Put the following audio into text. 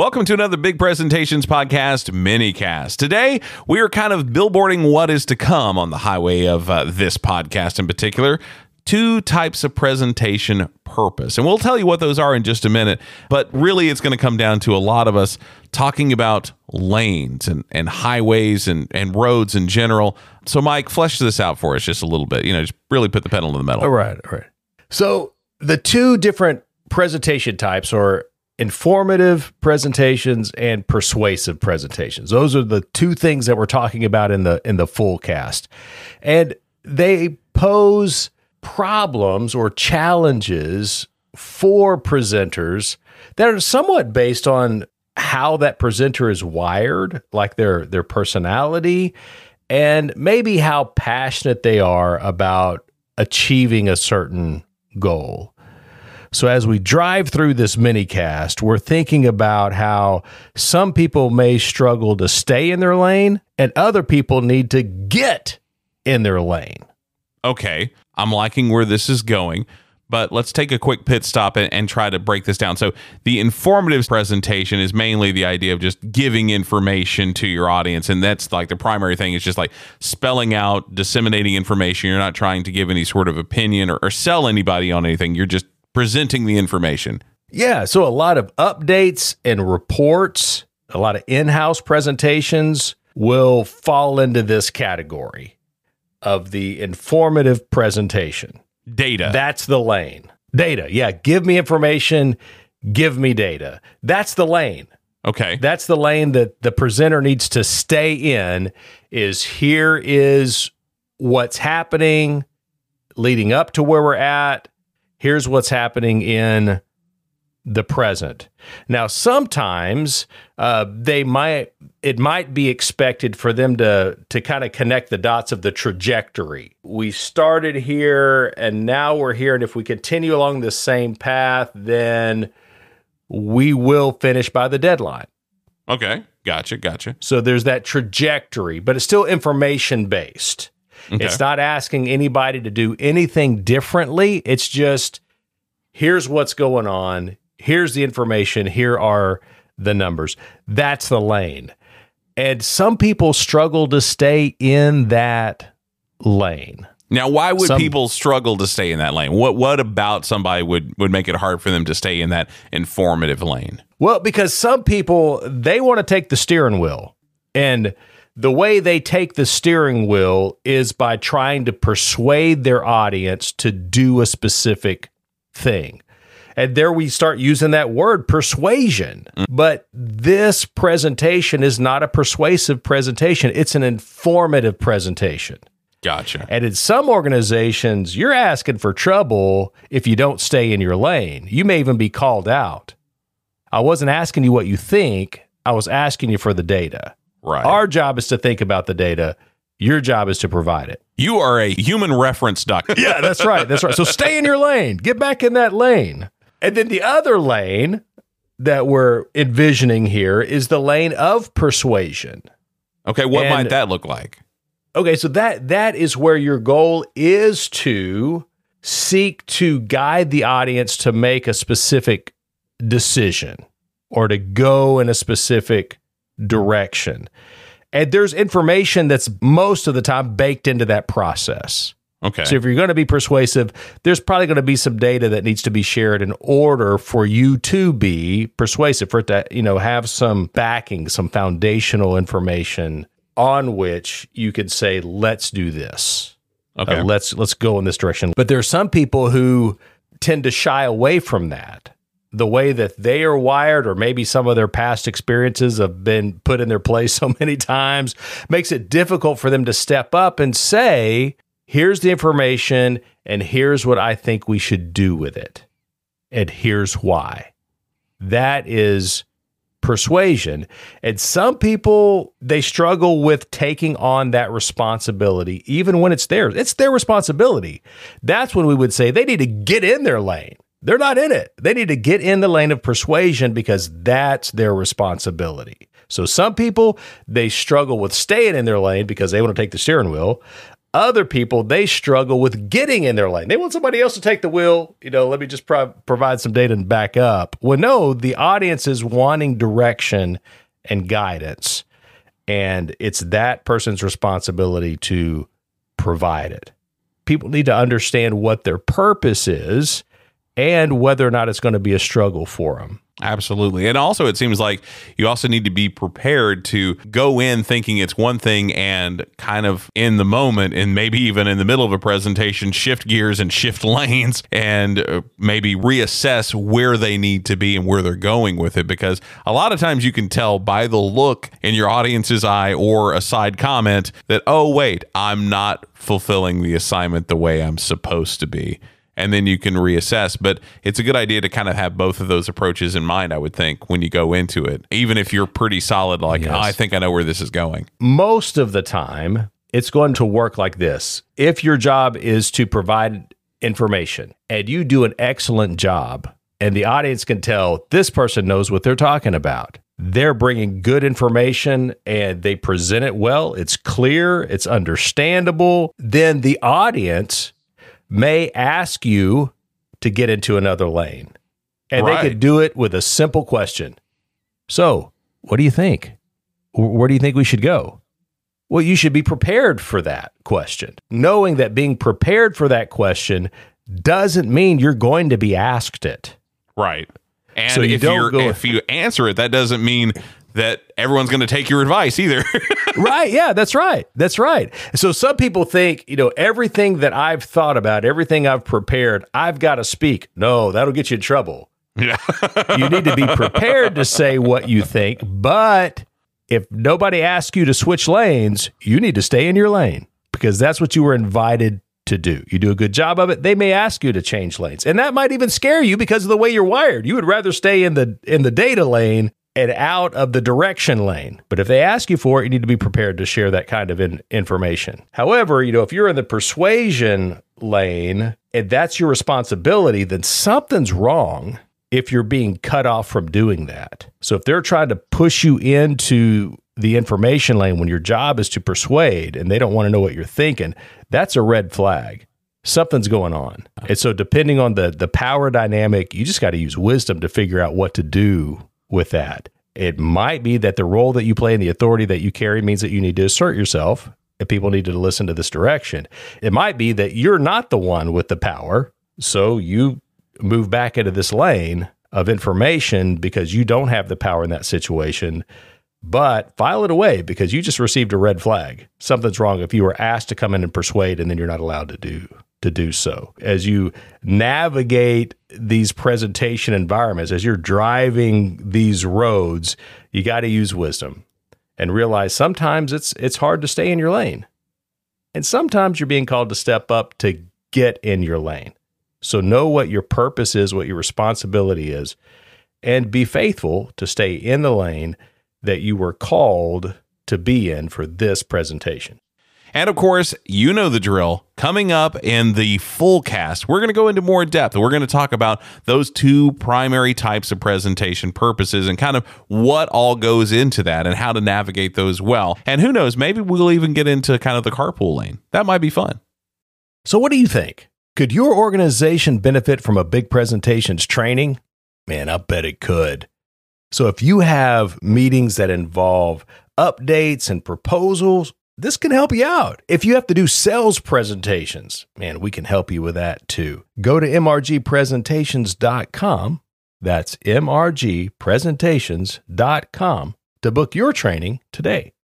Welcome to another Big Presentations Podcast minicast. Today, we are kind of billboarding what is to come on the highway of uh, this podcast in particular. Two types of presentation purpose. And we'll tell you what those are in just a minute. But really, it's going to come down to a lot of us talking about lanes and, and highways and, and roads in general. So, Mike, flesh this out for us just a little bit. You know, just really put the pedal to the metal. All right, all right. So, the two different presentation types are informative presentations and persuasive presentations. Those are the two things that we're talking about in the in the full cast. And they pose problems or challenges for presenters that are somewhat based on how that presenter is wired, like their their personality and maybe how passionate they are about achieving a certain goal. So as we drive through this mini cast, we're thinking about how some people may struggle to stay in their lane and other people need to get in their lane. Okay, I'm liking where this is going, but let's take a quick pit stop and, and try to break this down. So, the informative presentation is mainly the idea of just giving information to your audience, and that's like the primary thing is just like spelling out, disseminating information. You're not trying to give any sort of opinion or, or sell anybody on anything. You're just presenting the information. Yeah, so a lot of updates and reports, a lot of in-house presentations will fall into this category of the informative presentation. Data. That's the lane. Data. Yeah, give me information, give me data. That's the lane. okay. That's the lane that the presenter needs to stay in is here is what's happening leading up to where we're at. Here's what's happening in the present. Now, sometimes uh, they might it might be expected for them to to kind of connect the dots of the trajectory. We started here and now we're here, and if we continue along the same path, then we will finish by the deadline. okay. Gotcha. Gotcha. So there's that trajectory, but it's still information based. Okay. It's not asking anybody to do anything differently. It's just here's what's going on. Here's the information. Here are the numbers. That's the lane. And some people struggle to stay in that lane. Now, why would Some- people struggle to stay in that lane? What What about somebody would would make it hard for them to stay in that informative lane? Well, because some people they want to take the steering wheel. And the way they take the steering wheel is by trying to persuade their audience to do a specific thing. And there we start using that word persuasion. Mm. But this presentation is not a persuasive presentation, it's an informative presentation. Gotcha. And in some organizations, you're asking for trouble if you don't stay in your lane. You may even be called out. I wasn't asking you what you think, I was asking you for the data. Right. Our job is to think about the data. Your job is to provide it. you are a human reference doctor. Yeah, that's right. That's right. So stay in your lane. Get back in that lane. And then the other lane that we're envisioning here is the lane of persuasion. Okay. What And- might that look like? Okay, so that that is where your goal is to seek to guide the audience to make a specific decision or to go in a specific direction. And there's information that's most of the time baked into that process. Okay. So if you're going to be persuasive, there's probably going to be some data that needs to be shared in order for you to be persuasive, for it to, you know, have some backing, some foundational information on which you could say, let's do this. okay. Uh, let's let's go in this direction. But there are some people who tend to shy away from that. The way that they are wired, or maybe some of their past experiences have been put in their place so many times, makes it difficult for them to step up and say, here's the information, and here's what I think we should do with it. And here's why. That is persuasion. And some people, they struggle with taking on that responsibility, even when it's theirs. It's their responsibility. That's when we would say they need to get in their lane. They're not in it. They need to get in the lane of persuasion because that's their responsibility. So some people, they struggle with staying in their lane because they want to take the steering wheel. Other people, they struggle with getting in their lane. They want somebody else to take the wheel. You know, let me just pro- provide some data and back up. Well, no, the audience is wanting direction and guidance. And it's that person's responsibility to provide it. People need to understand what their purpose is and whether or not it's going to be a struggle for them. Absolutely. And also, it seems like you also need to be prepared to go in thinking it's one thing and kind of in the moment and maybe even in the middle of a presentation, shift gears and shift lanes and uh, maybe reassess where they need to be and where they're going with it. Because a lot of times you can tell by the look in your audience's eye or a side comment that, oh, wait, I'm not fulfilling the assignment the way I'm supposed to be and then you can reassess. But it's a good idea to kind of have both of those approaches in mind, I would think, when you go into it, even if you're pretty solid, like, yes. oh, I think I know where this is going. Most of the time, it's going to work like this. If your job is to provide information and you do an excellent job, and the audience can tell this person knows what they're talking about. They're bringing good information and they present it well. It's clear, it's understandable. Then the audience may ask you to get into another lane. And right. they could do it with a simple question. So, what do you think? Where do you think we should go? Well, you should be prepared for that question. Knowing that being prepared for that question doesn't mean you're going to be asked it. Right. And so you if, you if you answer it, that doesn't mean that everyone's going to take your advice either. right. Yeah, that's right. That's right. So some people think, you know, everything that I've thought about, everything I've prepared, I've got to speak. No, that'll get you in trouble. Yeah. you need to be prepared to say what you think, but if nobody asks you to switch lanes, you need to stay in your lane because that's what you were invited to do. You do a good job of it, they may ask you to change lanes. And that might even scare you because of the way you're wired. You would rather stay in the in the data lane and out of the direction lane. But if they ask you for it, you need to be prepared to share that kind of in- information. However, you know, if you're in the persuasion lane and that's your responsibility, then something's wrong if you're being cut off from doing that. So if they're trying to push you into the information lane when your job is to persuade and they don't want to know what you're thinking, that's a red flag. Something's going on. And so depending on the the power dynamic, you just got to use wisdom to figure out what to do with that. It might be that the role that you play and the authority that you carry means that you need to assert yourself and people need to listen to this direction. It might be that you're not the one with the power. So you move back into this lane of information because you don't have the power in that situation. But file it away because you just received a red flag. Something's wrong if you were asked to come in and persuade and then you're not allowed to do to do so. As you navigate these presentation environments, as you're driving these roads, you got to use wisdom and realize sometimes it's it's hard to stay in your lane. And sometimes you're being called to step up to get in your lane. So know what your purpose is, what your responsibility is, and be faithful to stay in the lane that you were called to be in for this presentation. And of course, you know the drill. Coming up in the full cast, we're going to go into more depth. We're going to talk about those two primary types of presentation purposes and kind of what all goes into that and how to navigate those well. And who knows, maybe we'll even get into kind of the carpool lane. That might be fun. So, what do you think? Could your organization benefit from a big presentations training? Man, I bet it could. So, if you have meetings that involve updates and proposals, this can help you out. If you have to do sales presentations, man, we can help you with that too. Go to mrgpresentations.com. That's mrgpresentations.com to book your training today.